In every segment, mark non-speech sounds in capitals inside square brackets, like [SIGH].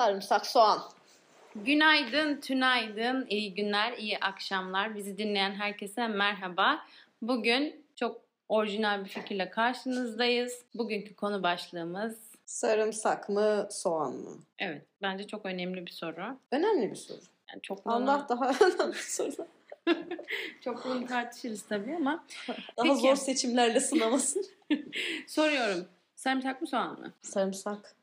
Sarımsak, soğan. Günaydın, tünaydın, iyi günler, iyi akşamlar. Bizi dinleyen herkese merhaba. Bugün çok orijinal bir fikirle karşınızdayız. Bugünkü konu başlığımız Sarımsak mı, soğan mı? evet bence çok önemli bir soru. Önemli bir soru. Yani çok Allah daha [LAUGHS] önemli bir soru. [LAUGHS] çok bunu tartışırız tabii ama Daha Peki. zor seçimlerle sınamasın. [LAUGHS] soruyorum. Sarımsak mı soğan mı? Sarımsak.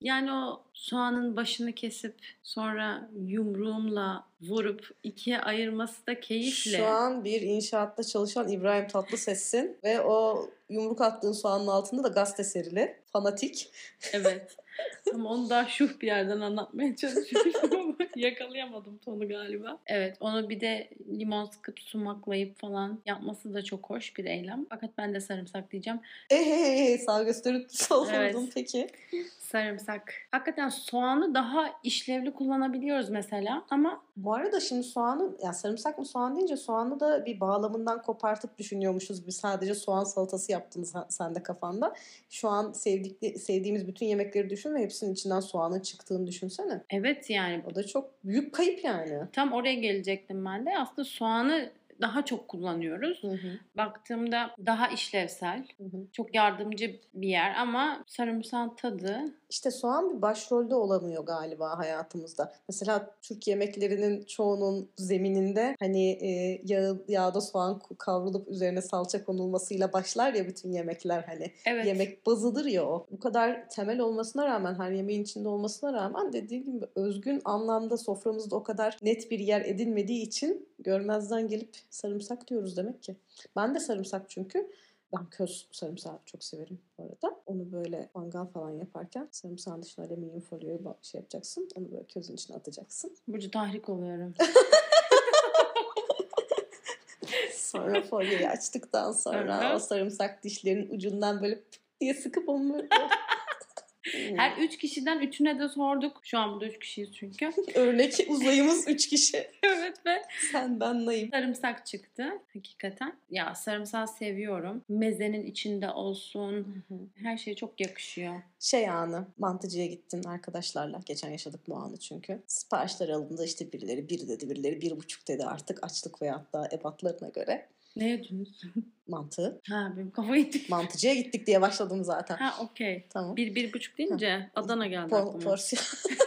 Yani o soğanın başını kesip sonra yumruğumla vurup ikiye ayırması da keyifli. Şu an bir inşaatta çalışan İbrahim Tatlıses'sin ve o yumruk attığın soğanın altında da gazete serili. Fanatik. Evet. [LAUGHS] Ama onu daha şuh bir yerden anlatmaya çalışıyorum ama [LAUGHS] yakalayamadım tonu galiba. Evet onu bir de limon sıkıp sumaklayıp falan yapması da çok hoş bir eylem. Fakat ben de sarımsak diyeceğim. Hey sağ gösterip sol Evet. peki. Sarımsak. Hakikaten soğanı daha işlevli kullanabiliyoruz mesela ama Bu arada şimdi soğanı, ya sarımsak mı soğan deyince soğanı da bir bağlamından kopartıp düşünüyormuşuz. Bir sadece soğan salatası yaptın sen de kafanda. Şu an sevdik, sevdiğimiz bütün yemekleri düşün ve hepsinin içinden soğanın çıktığını düşünsene. evet yani O da çok büyük kayıp yani. tam oraya gelecektim ben de. Aslında soğanı daha çok kullanıyoruz. Hı hı, Baktığımda daha işlevsel, hı hı. çok yardımcı bir yer ama sarımsağın tadı İşte soğan bir başrolde olamıyor galiba hayatımızda. Mesela Türk yemeklerinin çoğunun zemininde hani e, yağ, yağda soğan kavrulup üzerine salça konulmasıyla başlar ya bütün yemekler hani. evet. Yemek bazıdır ya o. Bu kadar temel olmasına rağmen her yemeğin içinde olmasına rağmen dediğim gibi özgün anlamda soframızda o kadar net bir yer edinmediği için görmezden gelip sarımsak diyoruz demek ki. Ben de sarımsak çünkü ben köz sarımsağı çok severim bu arada. Onu böyle mangal falan yaparken sarımsağın dışına alüminyum folyoyu şey yapacaksın. Onu böyle közün içine atacaksın. Burcu tahrik oluyorum. [LAUGHS] Sonra folyoyu açtıktan sonra o sarımsak dişlerin ucundan böyle diye sıkıp onu. Her üç kişiden üçüne de sorduk. Şu an burada üç kişiyiz çünkü. [LAUGHS] Örnek uzayımız 3 kişi. [LAUGHS] evet ve Sen ben nayım. sarımsak çıktı hakikaten. Ya sarımsağı seviyorum. Mezenin içinde olsun. Her şey çok yakışıyor. Şey anı mantıcıya gittin arkadaşlarla. Geçen yaşadık bu anı çünkü. Siparişler alındı işte birileri bir dedi birileri bir buçuk dedi artık açlık veyahut da ebatlarına göre. Ne yediniz? [LAUGHS] Mantı. ha benim kafayı yedik. Mantıcıya gittik diye başladım zaten. Ha okey. Tamam. Bir, bir buçuk deyince Adana geldi Po- aklıma. porsiyon. [LAUGHS]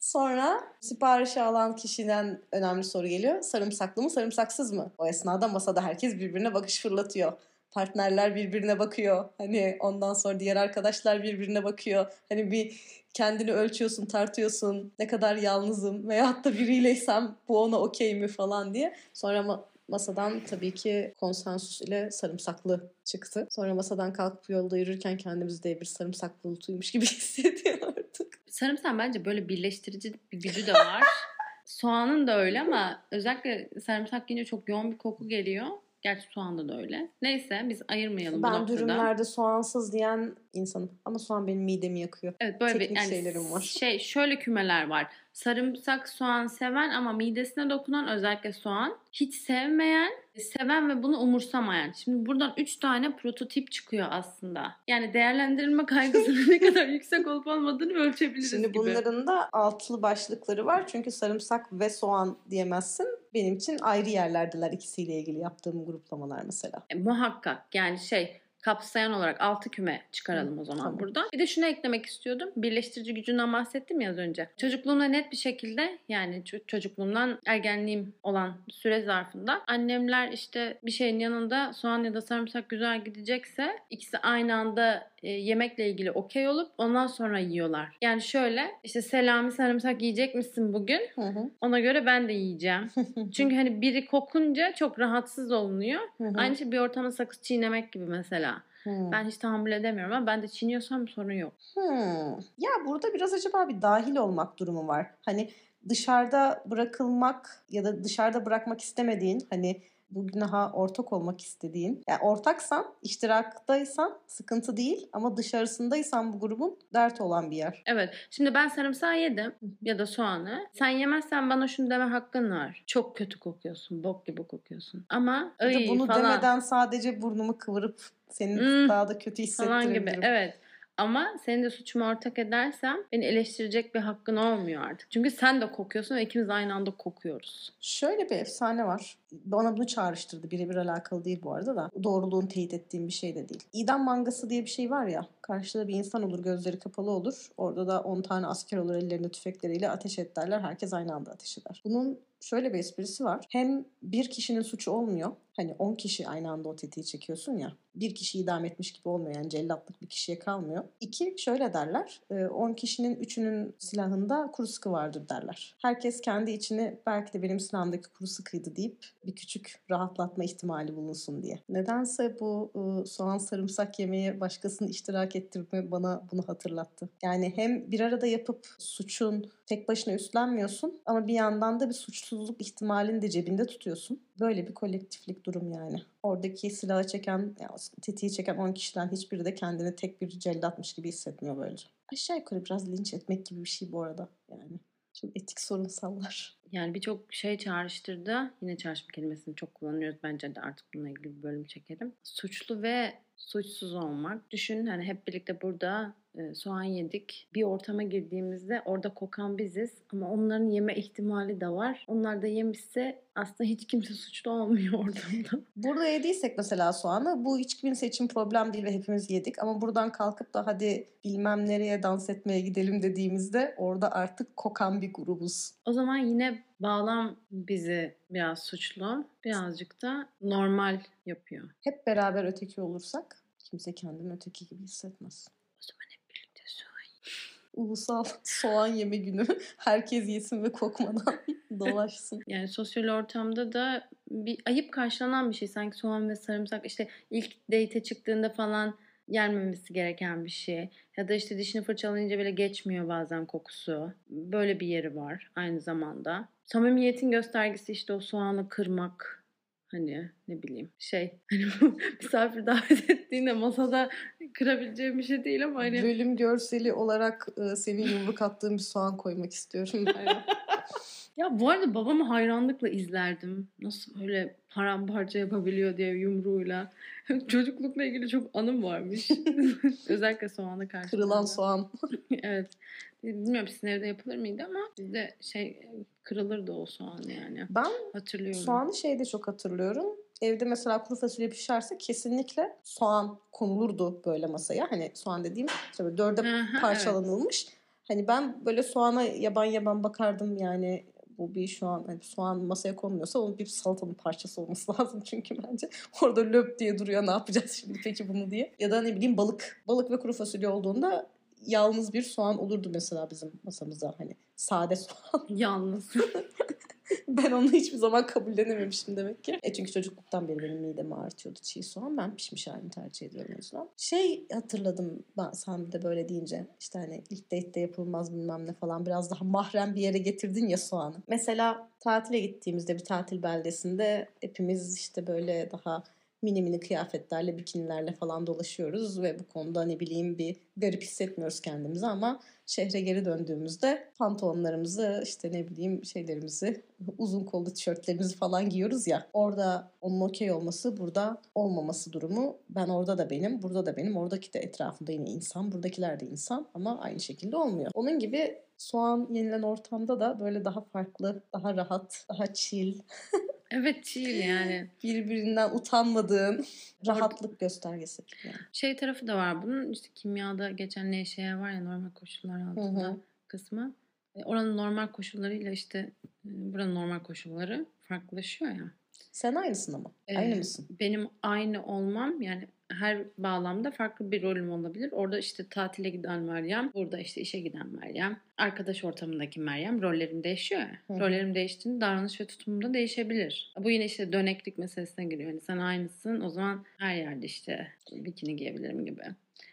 Sonra siparişi alan kişiden önemli soru geliyor. Sarımsaklı mı sarımsaksız mı? O esnada masada herkes birbirine bakış fırlatıyor. Partnerler birbirine bakıyor. Hani ondan sonra diğer arkadaşlar birbirine bakıyor. Hani bir kendini ölçüyorsun, tartıyorsun. Ne kadar yalnızım veyahut da biriyleysem bu ona okey mi falan diye. Sonra ma- masadan tabii ki konsensus ile sarımsaklı çıktı. Sonra masadan kalkıp yolda yürürken kendimizi de bir sarımsak bulutuymuş gibi [LAUGHS] hissediyorduk. Sarımsak bence böyle birleştirici bir gücü de var. [LAUGHS] Soğanın da öyle ama özellikle sarımsak yine çok yoğun bir koku geliyor. Gerçi soğanda da öyle. Neyse biz ayırmayalım bu Ben noktada. dürümlerde soğansız diyen insanım. Ama soğan benim midemi yakıyor. Evet böyle bir teknik yani şeylerim var. [LAUGHS] Şey şöyle kümeler var. Sarımsak soğan seven ama midesine dokunan özellikle soğan. Hiç sevmeyen, seven ve bunu umursamayan. Şimdi buradan 3 tane prototip çıkıyor aslında. Yani değerlendirilme kaygısının ne kadar [LAUGHS] yüksek olup olmadığını ölçebiliriz Şimdi gibi. bunların da altılı başlıkları var. Çünkü sarımsak ve soğan diyemezsin. Benim için ayrı yerlerdeler ikisiyle ilgili yaptığım gruplamalar mesela. E, muhakkak yani şey kapsayan olarak altı küme çıkaralım o zaman Tamam. burada. Bir de şunu eklemek istiyordum. Birleştirici gücünden bahsettim ya az önce. Çocukluğumda net bir şekilde yani ço- çocukluğumdan ergenliğim olan süre zarfında annemler işte bir şeyin yanında soğan ya da sarımsak güzel gidecekse ikisi aynı anda e, yemekle ilgili okey olup ondan sonra yiyorlar. Yani şöyle işte selami sarımsak yiyecek misin bugün? Hı hı. Ona göre ben de yiyeceğim. [LAUGHS] Çünkü hani biri kokunca çok rahatsız olunuyor. Hı hı. Aynı şey bir ortama sakız çiğnemek gibi mesela. Hı. Ben hiç tahammül edemiyorum ama ben de çiğniyorsam sorun yok. Hmm. Ya burada biraz acaba bir dahil olmak durumu var. Hani dışarıda bırakılmak ya da dışarıda bırakmak istemediğin hani bu günaha ortak olmak istediğin. Yani ortaksan, iştiraktaysan sıkıntı değil ama dışarısındaysan bu grubun dert olan bir yer. Evet. Şimdi ben sarımsağı yedim ya da soğanı. Sen yemezsen bana şunu deme hakkın var. Çok kötü kokuyorsun. Bok gibi kokuyorsun. Ama "Iy" bunu falan, demeden sadece burnumu kıvırıp senin Hmm, daha da kötü falan gibi. hissettirebilirim. Evet. Ama senin de suçuma ortak edersem beni eleştirecek bir hakkın olmuyor artık. Çünkü sen de kokuyorsun ve ikimiz aynı anda kokuyoruz. Şöyle bir efsane var. Bana bunu çağrıştırdı. Birebir alakalı değil bu arada da. Doğruluğunu teyit ettiğim bir şey de değil. İdam mangası diye bir şey var ya. Karşıda bir insan olur, gözleri kapalı olur. Orada da 10 tane asker olur ellerinde tüfekleriyle ateş et derler. Herkes aynı anda ateş eder. Bunun şöyle bir esprisi var. Hem bir kişinin suçu olmuyor. Hani 10 kişi aynı anda o tetiği çekiyorsun ya. Bir kişi idam etmiş gibi olmuyor. Yani cellatlık bir kişiye kalmıyor. İki şöyle derler. 10 kişinin üçünün silahında kuru sıkı vardır derler. Herkes kendi içini belki de benim silahımdaki kuru sıkıydı deyip bir küçük rahatlatma ihtimali bulunsun diye. Nedense bu ıı, soğan sarımsak yemeğe başkasını iştirak ettirme bana bunu hatırlattı. Yani hem bir arada yapıp suçun tek başına üstlenmiyorsun ama bir yandan da bir suçsuzluk ihtimalini de cebinde tutuyorsun. Böyle bir kolektiflik durum yani. Oradaki silahı çeken, tetiği çeken 10 kişiden hiçbiri de kendini tek bir cellatmış gibi hissetmiyor böylece. Aşağı yukarı biraz linç etmek gibi bir şey bu arada yani. Çok etik sorunsallar. Yani birçok şey çağrıştırdı. Yine çağrışma kelimesini çok kullanıyoruz. Bence de artık bununla ilgili bir bölüm çekelim. Suçlu ve suçsuz olmak. Düşün hani hep birlikte burada soğan yedik. Bir ortama girdiğimizde orada kokan biziz ama onların yeme ihtimali de var. Onlar da yemişse aslında hiç kimse suçlu olmuyor ortamda. [LAUGHS] Burada yediysek mesela soğanı bu hiç kimse için problem değil ve hepimiz yedik ama buradan kalkıp da hadi bilmem nereye dans etmeye gidelim dediğimizde orada artık kokan bir grubuz. O zaman yine bağlam bizi biraz suçlu, birazcık da normal yapıyor. Hep beraber öteki olursak kimse kendini öteki gibi hissetmez. O zaman hep Ulusal [LAUGHS] soğan yeme günü. [LAUGHS] Herkes yesin ve kokmadan [LAUGHS] dolaşsın. Yani sosyal ortamda da bir ayıp karşılanan bir şey. Sanki soğan ve sarımsak işte ilk date çıktığında falan yenmemesi gereken bir şey. Ya da işte dişini fırçalayınca bile geçmiyor bazen kokusu. Böyle bir yeri var aynı zamanda. Samimiyetin göstergesi işte o soğanı kırmak. Hani ne bileyim şey [LAUGHS] hani misafir davet ettiğinde masada kırabileceğim bir şey değil ama hani Bölüm görseli olarak e, senin yumruk attığın bir soğan koymak istiyorum. [LAUGHS] Ya bu arada babamı hayranlıkla izlerdim. Nasıl öyle paramparça yapabiliyor diye yumruğuyla. Çocuklukla ilgili çok anım varmış. [LAUGHS] Özellikle soğana karşı. Kırılan soğan. evet. Bilmiyorum sizin evde yapılır mıydı ama bizde şey kırılırdı o soğan yani. Ben Hatırlıyorum. soğanı şeyde çok hatırlıyorum. Evde mesela kuru fasulye pişerse kesinlikle soğan konulurdu böyle masaya. Hani soğan dediğim işte böyle dörde hı, parçalanılmış. Hani ben böyle soğana yaban yaban bakardım yani bu bir şu an hani soğan masaya konmuyorsa onun bir salatanın parçası olması [LAUGHS] lazım çünkü bence orada löp diye duruyor ne yapacağız şimdi peki bunu diye. Ya da ne bileyim balık. Balık ve kuru fasulye olduğunda yalnız bir soğan olurdu mesela bizim masamızda hani sade [LAUGHS] soğan. Yalnız. [LAUGHS] Ben onu hiçbir zaman kabullenememişim demek ki. E çünkü çocukluktan beri benim midemi ağrıtıyordu çiğ soğan. Ben pişmiş halini tercih ediyorum o yüzden. Şey hatırladım ben sen de böyle deyince. işte hani ilk date'de yapılmaz bilmem ne falan. Biraz daha mahrem bir yere getirdin ya soğanı. Mesela tatile gittiğimizde bir tatil beldesinde hepimiz işte böyle daha mini mini kıyafetlerle, bikinilerle falan dolaşıyoruz ve bu konuda ne bileyim bir garip hissetmiyoruz kendimizi ama şehre geri döndüğümüzde pantolonlarımızı işte ne bileyim şeylerimizi uzun kollu tişörtlerimizi falan giyiyoruz ya orada onun okey olması burada olmaması durumu ben orada da benim burada da benim oradaki de etrafında yine insan buradakiler de insan ama aynı şekilde olmuyor. Onun gibi soğan yenilen ortamda da böyle daha farklı, daha rahat, daha chill, [LAUGHS] evet chill yani. [LAUGHS] birbirinden utanmadığın rahatlık göstergesi. Yani. Şey tarafı da var bunun işte kimyada geçen NŞE var ya normal koşullar altında hı. kısmı. E, Oranın normal koşullarıyla işte e, buranın normal koşulları farklılaşıyor ya. Sen aynısın ama. Ee, Aynı mısın? Benim aynı olmam yani her bağlamda farklı bir rolüm olabilir. Orada işte tatile giden Meryem, burada işte işe giden Meryem, arkadaş ortamındaki Meryem rollerim değişiyor ya. Hı. Rollerim değiştiğinde davranış ve tutumum da değişebilir. Bu yine işte döneklik meselesine giriyor. Yani sen aynısın o zaman her yerde işte bikini giyebilirim gibi.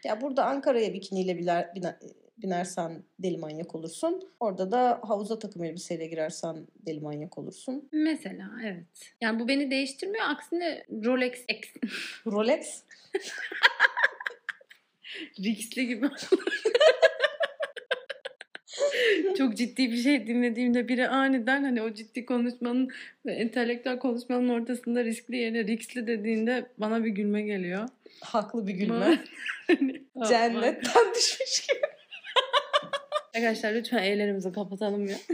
Ya burada Ankara'ya bikiniyle biner, biner, binersen deli manyak olursun. Orada da havuza takım elbiseyle girersen deli manyak olursun. Mesela evet. Yani bu beni değiştirmiyor. Aksine Rolex X Rolex Rix'li gibi Çok ciddi bir şey dinlediğimde biri aniden hani o ciddi konuşmanın ve entelektüel konuşmanın ortasında riskli yerine Rix'li dediğinde bana bir gülme geliyor. haklı bir gülme. Hani [LAUGHS] Cennetten düşmüş gibi. Arkadaşlar lütfen E'lerimizi kapatalım ya. [LAUGHS]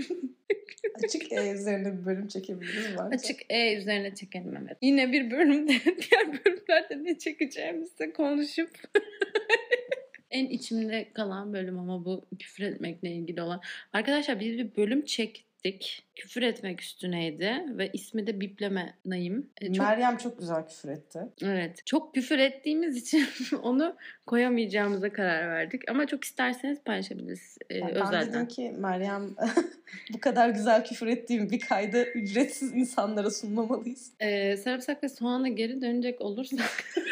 Açık E üzerine bir bölüm çekebiliriz bence. Açık E üzerine çekelim evet. Yine bir bölümde [LAUGHS] diğer bölümlerde ne çekeceğimizi konuşup [LAUGHS] en içimde kalan bölüm ama bu küfür etmekle ilgili olan. Arkadaşlar biz bir bölüm çektik. Küfür etmek üstüneydi ve ismi de bipleme Naim. E, çok, Meryem çok güzel küfür etti. evet. Çok küfür ettiğimiz için [LAUGHS] onu koyamayacağımıza karar verdik. Ama çok isterseniz paylaşabiliriz e, Yani ben özelden. dedim ki Meryem [LAUGHS] bu kadar güzel küfür ettiğim bir kaydı ücretsiz insanlara sunmamalıyız. Ee, sarımsak ve soğana geri dönecek olursak. [LAUGHS]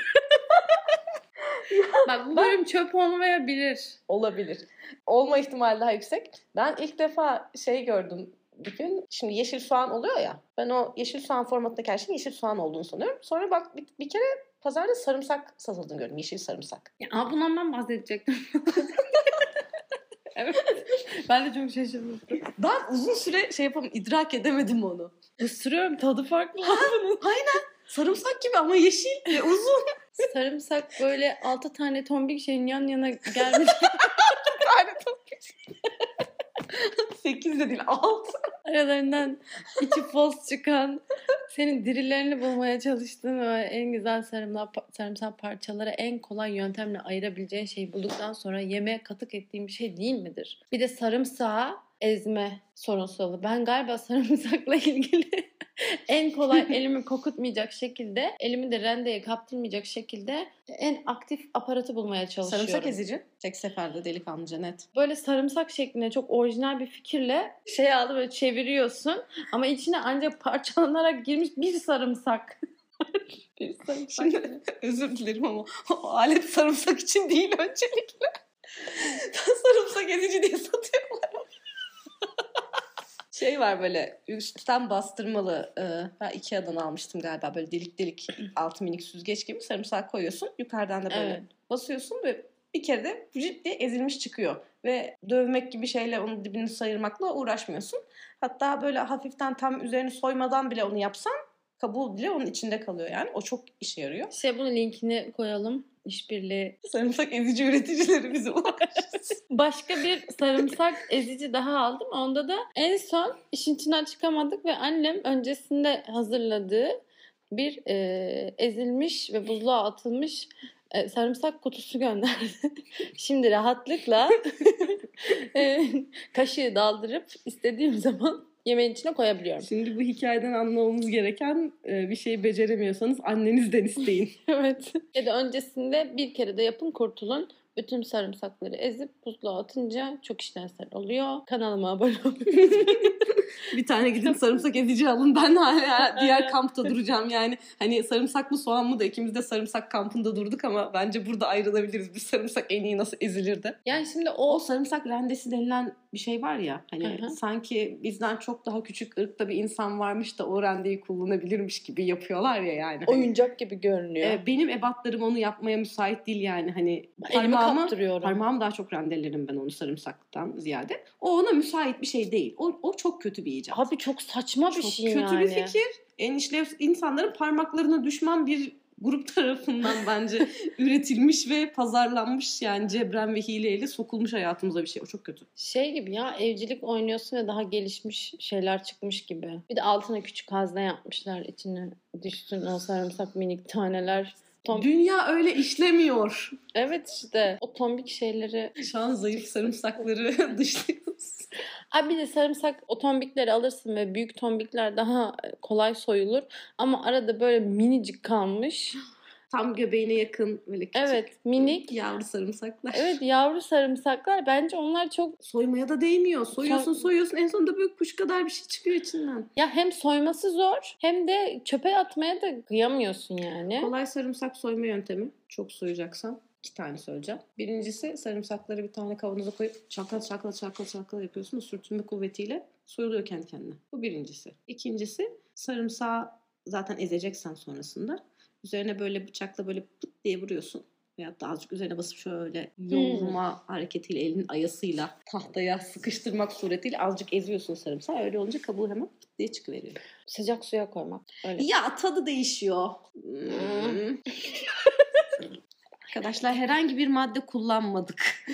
Bak bu bölüm çöp olmayabilir. Olabilir. Olma ihtimali daha yüksek. Ben ilk defa şey gördüm bir gün. Şimdi yeşil soğan oluyor ya. Ben o yeşil soğan formatındaki her şeyin yeşil soğan olduğunu sanıyorum. Sonra bak bir, bir kere pazarda sarımsak satıldığını gördüm. Yeşil sarımsak. Ya, aa, bundan ben bahsedecektim. [LAUGHS] evet. Ben de çok şaşırdım. Ben uzun süre şey yapamam idrak edemedim onu. Isırıyorum tadı farklı. Sarımsak gibi ama yeşil ve uzun. Sarımsak böyle altı tane tombik şeyin yan yana gelmiş. [LAUGHS] tane [LAUGHS] Sekiz de değil altı. Aralarından içi fos çıkan, senin dirilerini bulmaya çalıştığın ve en güzel sarımla, sarımsak parçaları en kolay yöntemle ayırabileceğin şeyi bulduktan sonra yemeğe katık ettiğin bir şey değil midir? Bir de sarımsağı ezme sorunsalı. Ben galiba sarımsakla [LAUGHS] ilgili en kolay [LAUGHS] elimi kokutmayacak şekilde, elimi de rendeye kaptırmayacak şekilde en aktif aparatı bulmaya çalışıyorum. Sarımsak ezici. Tek seferde delikanlıca net. böyle sarımsak şeklinde çok orijinal bir fikirle şey aldı böyle çeviriyorsun ama içine ancak parçalanarak girmiş bir sarımsak. [LAUGHS] bir sarımsak. Şimdi özür dilerim ama o alet sarımsak için değil öncelikle. sarımsak ezici diye satıyorlar. Şey var böyle üstten bastırmalı e, ben Ikea'dan almıştım galiba böyle delik delik [CLEARS THROAT] altı minik süzgeç gibi sarımsak koyuyorsun yukarıdan da böyle Evet. basıyorsun ve bir kere de vücut diye ezilmiş çıkıyor. Ve dövmek gibi şeyle onun dibini sayırmakla uğraşmıyorsun. Hatta böyle hafiften tam üzerini soymadan bile onu yapsan kabuğu bile onun içinde kalıyor yani. O çok işe yarıyor. Şey bunun linkini koyalım. İşbirliği. Sarımsak ezici üreticileri ulaşsın. [LAUGHS] Başka bir sarımsak ezici daha aldım. Onda da en son işin içinden çıkamadık ve annem öncesinde hazırladığı bir e, ezilmiş ve buzluğa atılmış e, sarımsak kutusu gönderdi. [LAUGHS] Şimdi rahatlıkla [LAUGHS] e, kaşığı daldırıp istediğim zaman yemeğin içine koyabiliyorum. Şimdi bu hikayeden anlamamız gereken e, bir şey beceremiyorsanız annenizden isteyin. [LAUGHS] Evet. Ya da öncesinde bir kere de yapın kurtulun. Bütün sarımsakları ezip buzluğa atınca çok işlevsel oluyor. Kanalıma abone olun. [LAUGHS] bir tane gidin sarımsak ezici alın. Ben hala diğer kampta duracağım yani. Hani sarımsak mı soğan mı da ikimiz de sarımsak kampında durduk ama bence burada ayrılabiliriz. Bir sarımsak en iyi nasıl ezilirdi. Yani şimdi O o sarımsak rendesi denilen bir şey var ya hani Hı hı. sanki bizden çok daha küçük ırkta bir insan varmış da o rendeyi kullanabilirmiş gibi yapıyorlar ya yani. Hani, oyuncak gibi görünüyor. e, benim ebatlarım onu yapmaya müsait değil yani hani Elimi parmağımı kaptırıyorum. parmağım daha çok rendelerim ben onu sarımsaktan ziyade. O ona müsait bir şey değil. O, o çok kötü bir icat. Abi çok saçma bir çok şey kötü yani. bir fikir. En işlev insanların parmaklarına düşman bir grup [LAUGHS] tarafından bence üretilmiş ve pazarlanmış yani cebren ve hileyle sokulmuş hayatımıza bir şey. O çok kötü. Şey gibi ya evcilik oynuyorsun ve daha gelişmiş şeyler çıkmış gibi. Bir de altına küçük hazne yapmışlar içine düşsün o sarımsak minik taneler. Tom... Dünya öyle işlemiyor. Evet işte o tombik şeyleri. Şu an zayıf sarımsakları [LAUGHS] dışlıyoruz. Abi bir de sarımsak o tombikleri alırsın ve büyük tombikler daha kolay soyulur. Ama arada böyle minicik kalmış. Tam göbeğine yakın böyle küçük Evet minik. yavru sarımsaklar. Evet yavru sarımsaklar bence onlar çok Soymaya da değmiyor. Soyuyorsun Soy- soyuyorsun en sonunda böyle kuş kadar bir şey çıkıyor içinden. ya hem soyması zor hem de çöpe atmaya da kıyamıyorsun yani. Kolay sarımsak soyma yöntemi. Çok soyacaksan iki tane söyleyeceğim. Birincisi sarımsakları bir tane kavanoza koyup çaklat çaklat çaklat çaklat yapıyorsun. Sürtünme kuvvetiyle soyuluyor kendi kendine. Bu birincisi. İkincisi sarımsağı zaten ezeceksen sonrasında üzerine böyle bıçakla böyle pıt diye vuruyorsun. Veyahut da azıcık üzerine basıp şöyle yoğurma hareketiyle elinin ayasıyla tahtaya sıkıştırmak suretiyle azıcık eziyorsun sarımsağı. Öyle olunca kabuğu hemen pıt diye çıkıveriyor. Sıcak suya koymak. Öyle. Ya tadı değişiyor. Hmm. [LAUGHS] Arkadaşlar herhangi bir madde kullanmadık.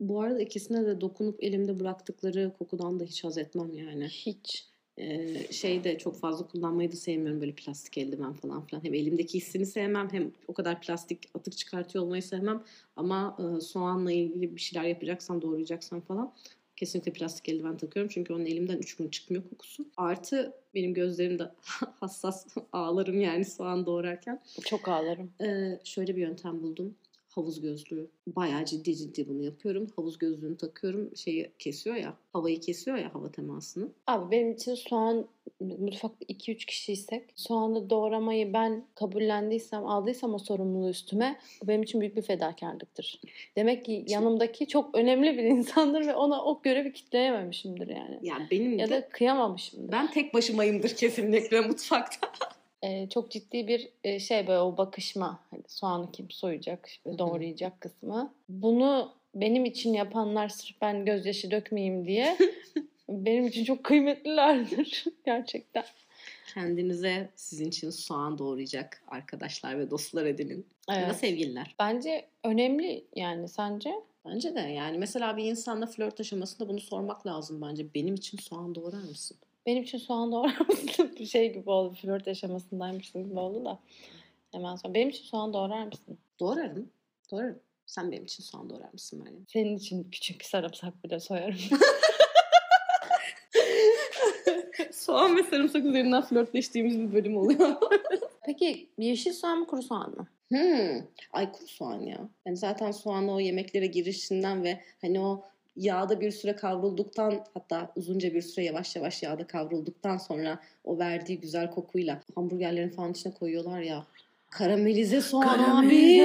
Bu arada ikisine de dokunup elimde bıraktıkları kokudan da hiç haz etmem yani. Hiç. Ee, şey de çok fazla kullanmayı da sevmiyorum böyle plastik eldiven falan filan. Hem elimdeki hissini sevmem hem o kadar plastik atık çıkartıyor olmayı sevmem. Ama e, soğanla ilgili bir şeyler yapacaksam doğrayacaksam falan kesinlikle plastik eldiven takıyorum. Çünkü onun elimden 3 gün çıkmıyor kokusu. Artı benim gözlerim de [LAUGHS] hassas ağlarım yani soğan doğrarken. Çok ağlarım. Ee, şöyle bir yöntem buldum. Havuz gözlüğü. Bayağı ciddi ciddi bunu yapıyorum. Havuz gözlüğünü takıyorum. Şeyi kesiyor ya. Havayı kesiyor ya hava temasını. Abi benim için soğan mutfakta 2-3 kişiysek soğanı doğramayı ben kabullendiysem aldıysam o sorumluluğu üstüme bu benim için büyük bir fedakarlıktır. Demek ki yanımdaki çok önemli bir insandır ve ona o görevi kitleyememişimdir yani. Yani benim Ya de da kıyamamışımdır. ben tek başımayımdır kesinlikle mutfakta. [LAUGHS] Ee, çok ciddi bir e, şey böyle o bakışma. Hani soğanı kim soyacak, işte doğrayacak kısmı. Bunu benim için yapanlar sırf ben gözyaşı dökmeyeyim diye [LAUGHS] benim için çok kıymetlilerdir [LAUGHS] gerçekten. Kendinize sizin için soğan doğrayacak arkadaşlar ve dostlar edinin. Ya da Evet. sevgililer. Bence önemli yani sence? Bence de yani mesela bir insanla flört aşamasında bunu sormak lazım bence. Benim için soğan doğrar mısın? Benim için soğan doğrar mısın? Bir [LAUGHS] şey gibi oldu. Flört aşamasındaymışsın gibi oldu da. Hemen sonra. Benim için soğan doğrar mısın? Doğrarım. Doğrarım. Sen benim için soğan doğrar mısın Meryem? Senin için küçük sarımsak bile soyarım. [LAUGHS] soğan ve sarımsak üzerinden flörtleştiğimiz bir bölüm oluyor. [LAUGHS] Peki yeşil soğan mı kuru soğan mı? Hmm. Ay kuru soğan ya. Yani zaten soğanla o yemeklere girişinden ve hani o yağda bir süre kavrulduktan hatta uzunca bir süre yavaş yavaş yağda kavrulduktan sonra o verdiği güzel kokuyla hamburgerlerin falan içine koyuyorlar ya. Karamelize soğan abi.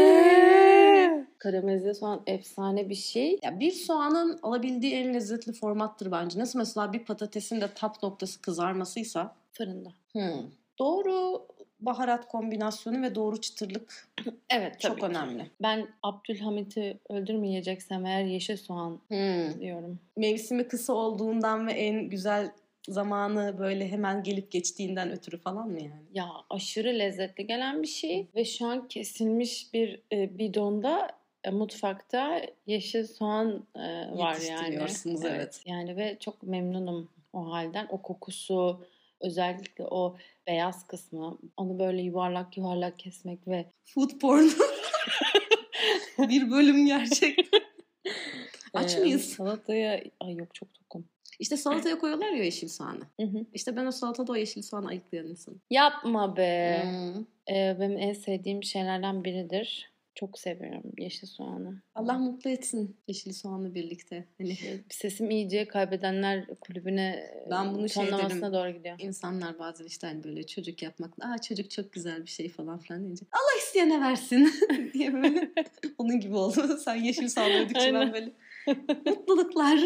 Karamelize soğan efsane bir şey. Ya bir soğanın alabildiği en lezzetli formattır bence. Nasıl mesela bir patatesin de tap noktası kızarmasıysa. Fırında. Hmm. Doğru baharat kombinasyonu ve doğru çıtırlık [LAUGHS] Evet çok önemli. Ben Abdülhamit'i öldürmeyeceksem eğer yeşil soğan Hmm. diyorum. mevsimi kısa olduğundan ve en güzel zamanı böyle hemen gelip geçtiğinden ötürü falan mı yani? Ya aşırı lezzetli gelen bir şey ve şu an kesilmiş bir e, bidonda e, mutfakta yeşil soğan e, var yani. Yetiştiriyorsunuz, evet. Yani ve çok memnunum o halden. O kokusu özellikle o beyaz kısmı onu böyle yuvarlak yuvarlak kesmek ve Food porn. [LAUGHS] bir bölüm gerçekten. [LAUGHS] Aç mıyız? Salataya ay yok çok tokum. İşte salataya koyuyorlar ya yeşil soğanı. Hı hı. İşte ben o salatada o yeşil soğanı ayıklayan insanım. Yapma be. Hmm. E, benim en sevdiğim şeylerden biridir. Çok seviyorum yeşil soğanı. Allah mutlu etsin yeşil soğanla birlikte. Hani Sesim iyice kaybedenler kulübüne Ben bunu şey derim. doğru gidiyor. insanlar bazen işte hani böyle çocuk yapmakla aa çocuk çok güzel bir şey falan filan deyince Allah isteyene versin [LAUGHS] diye böyle [LAUGHS] onun gibi oldu. Sen yeşil soğan [LAUGHS] övdükçe ben böyle mutluluklar.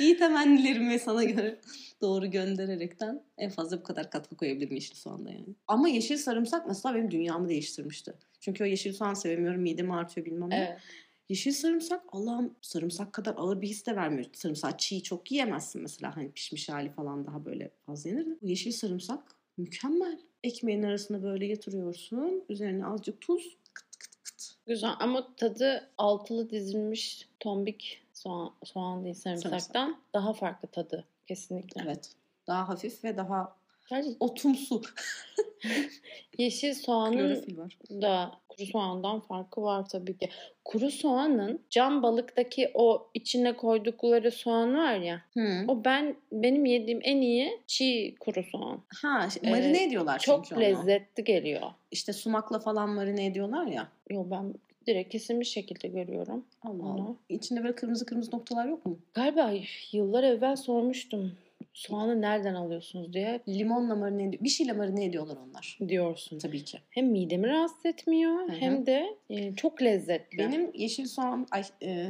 İyi temennilerimi sana göre doğru göndererekten en fazla bu kadar katkı koyabilirim yeşil soğanda yani. Ama yeşil sarımsak mesela benim dünyamı değiştirmişti. Çünkü o yeşil soğan sevmiyorum. Midemi artıyor bilmem ne. Evet. Yeşil sarımsak Allah'ım sarımsak kadar ağır bir his de vermiyor. Sarımsak çiğ çok yiyemezsin mesela. Hani pişmiş hali falan daha böyle az yenir. de. Bu yeşil sarımsak mükemmel. Ekmeğin arasına böyle yatırıyorsun. Üzerine azıcık tuz. Kıt kıt kıt. Güzel ama tadı altılı dizilmiş tombik soğan, soğan değil sarımsaktan daha farklı tadı kesinlikle. Evet. Daha hafif ve daha Sadece otumsu. [LAUGHS] yeşil soğanın da kuru soğandan farkı var tabii ki. Kuru soğanın cam balıktaki o içine koydukları soğan var ya. Hı. O ben benim yediğim en iyi çiğ kuru soğan. Ha şey, marine ediyorlar Çok çünkü onu. lezzetli geliyor. İşte sumakla falan marine ediyorlar ya. Yo ben direkt kesilmiş şekilde görüyorum. Allah. Allah. İçinde böyle kırmızı kırmızı noktalar yok mu? Galiba yıllar evvel sormuştum. Soğanı nereden alıyorsunuz diye Limonla marine ediyor. Bir şeyle marine ediyorlar onlar. diyorsun. Tabii ki. Hem midemi rahatsız etmiyor Hı hı. hem de e, çok lezzetli. Benim yeşil soğan, ay, e,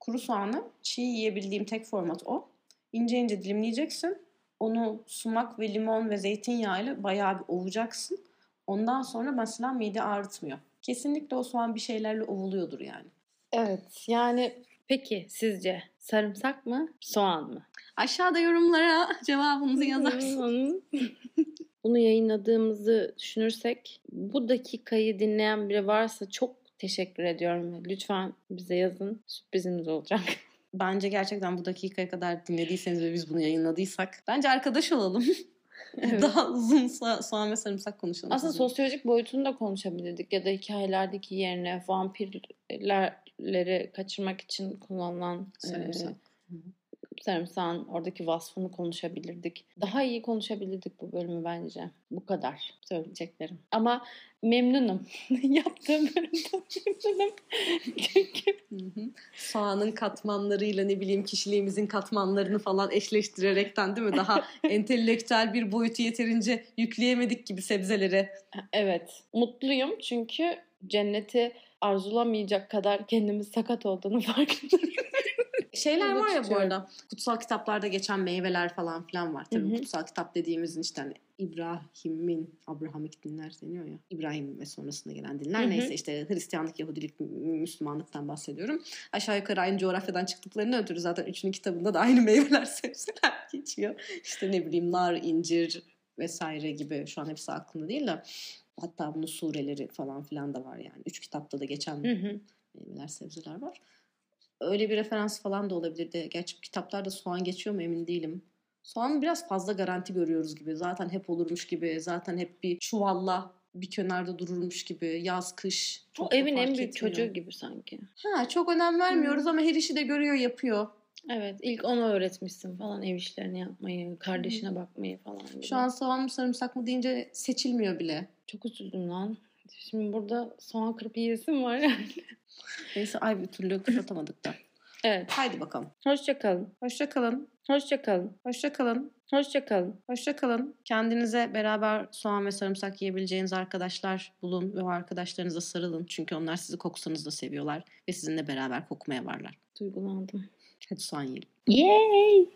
kuru soğanı çiğ yiyebildiğim tek format o. İnce ince dilimleyeceksin. Onu sumak ve limon ve zeytinyağıyla bayağı bir ovacaksın. Ondan sonra mesela mide ağrıtmıyor. Kesinlikle o soğan bir şeylerle ovuluyordur yani. Evet yani peki sizce sarımsak mı soğan mı? Aşağıda yorumlara [LAUGHS] cevabınızı yazarsınız. [LAUGHS] Bunu yayınladığımızı düşünürsek bu dakikayı dinleyen biri varsa çok Teşekkür ediyorum. Lütfen bize yazın. Sürprizimiz olacak. [LAUGHS] Bence gerçekten bu dakikaya kadar dinlediyseniz ve biz bunu yayınladıysak bence arkadaş olalım. [LAUGHS] Evet. Daha uzun so- soğan ve sarımsak konuşalım. Aslında sizinle. sosyolojik boyutunu da konuşabilirdik ya da hikayelerdeki yerine vampirleri kaçırmak için kullanılan Sarımsak. e, sarımsağın oradaki vasfını konuşabilirdik. Daha iyi konuşabilirdik bu bölümü bence. Bu kadar söyleyeceklerim. Ama memnunum. [LAUGHS] Yaptığım bölümden memnunum. Çünkü. Soğanın katmanlarıyla ne bileyim kişiliğimizin katmanlarını falan eşleştirerekten değil mi? Daha [LAUGHS] entelektüel bir boyutu yeterince yükleyemedik gibi sebzelere. evet mutluyum çünkü cenneti arzulamayacak kadar kendimiz sakat olduğunu farkındayım. Şeyler var ya bu arada kutsal kitaplarda geçen meyveler falan filan var. Tabii Hı hı. kutsal kitap dediğimizin işte hani İbrahim'in, Abrahamik dinler deniyor ya. İbrahim ve sonrasında gelen dinler. Hı hı. Neyse işte Hristiyanlık, Yahudilik, Müslümanlıktan bahsediyorum. Aşağı yukarı aynı coğrafyadan çıktıklarını ötürü zaten üçünün kitabında da aynı [LAUGHS] meyveler, sebzeler geçiyor. İşte ne bileyim nar, incir vesaire gibi şu an hepsi aklımda değil de hatta bunun sureleri falan filan da var yani. Üç kitapta da geçen Hı hı. meyveler, sebzeler var. Öyle bir referans falan da olabilirdi. Gerçi kitaplarda soğan geçiyor mu emin değilim. Soğan biraz fazla garanti görüyoruz gibi. Zaten hep olurmuş gibi. Zaten hep bir çuvalla bir kenarda dururmuş gibi. Yaz, kış. Çok evin en büyük etmiyor. çocuğu gibi sanki. Ha, çok önem vermiyoruz ama her işi de görüyor, yapıyor. Evet ilk ona öğretmişsin falan ev işlerini yapmayı, kardeşine bakmayı falan gibi. Şu an soğan mı sarımsak mı deyince seçilmiyor bile. Çok üzüldüm lan. Şimdi burada soğan kırıp yiyesim var yani. Neyse ay bir türlü kapatamadık da. [LAUGHS] Evet. Haydi bakalım. Hoşça kalın. Hoşça kalın. Hoşça kalın. Hoşça kalın. Hoşça kalın. Hoşça kalın. Kendinize beraber soğan ve sarımsak yiyebileceğiniz arkadaşlar bulun ve o arkadaşlarınıza sarılın. Çünkü onlar sizi koksanız da seviyorlar ve sizinle beraber kokmaya varlar. Duygulandım. Hadi soğan yiyelim. Yay!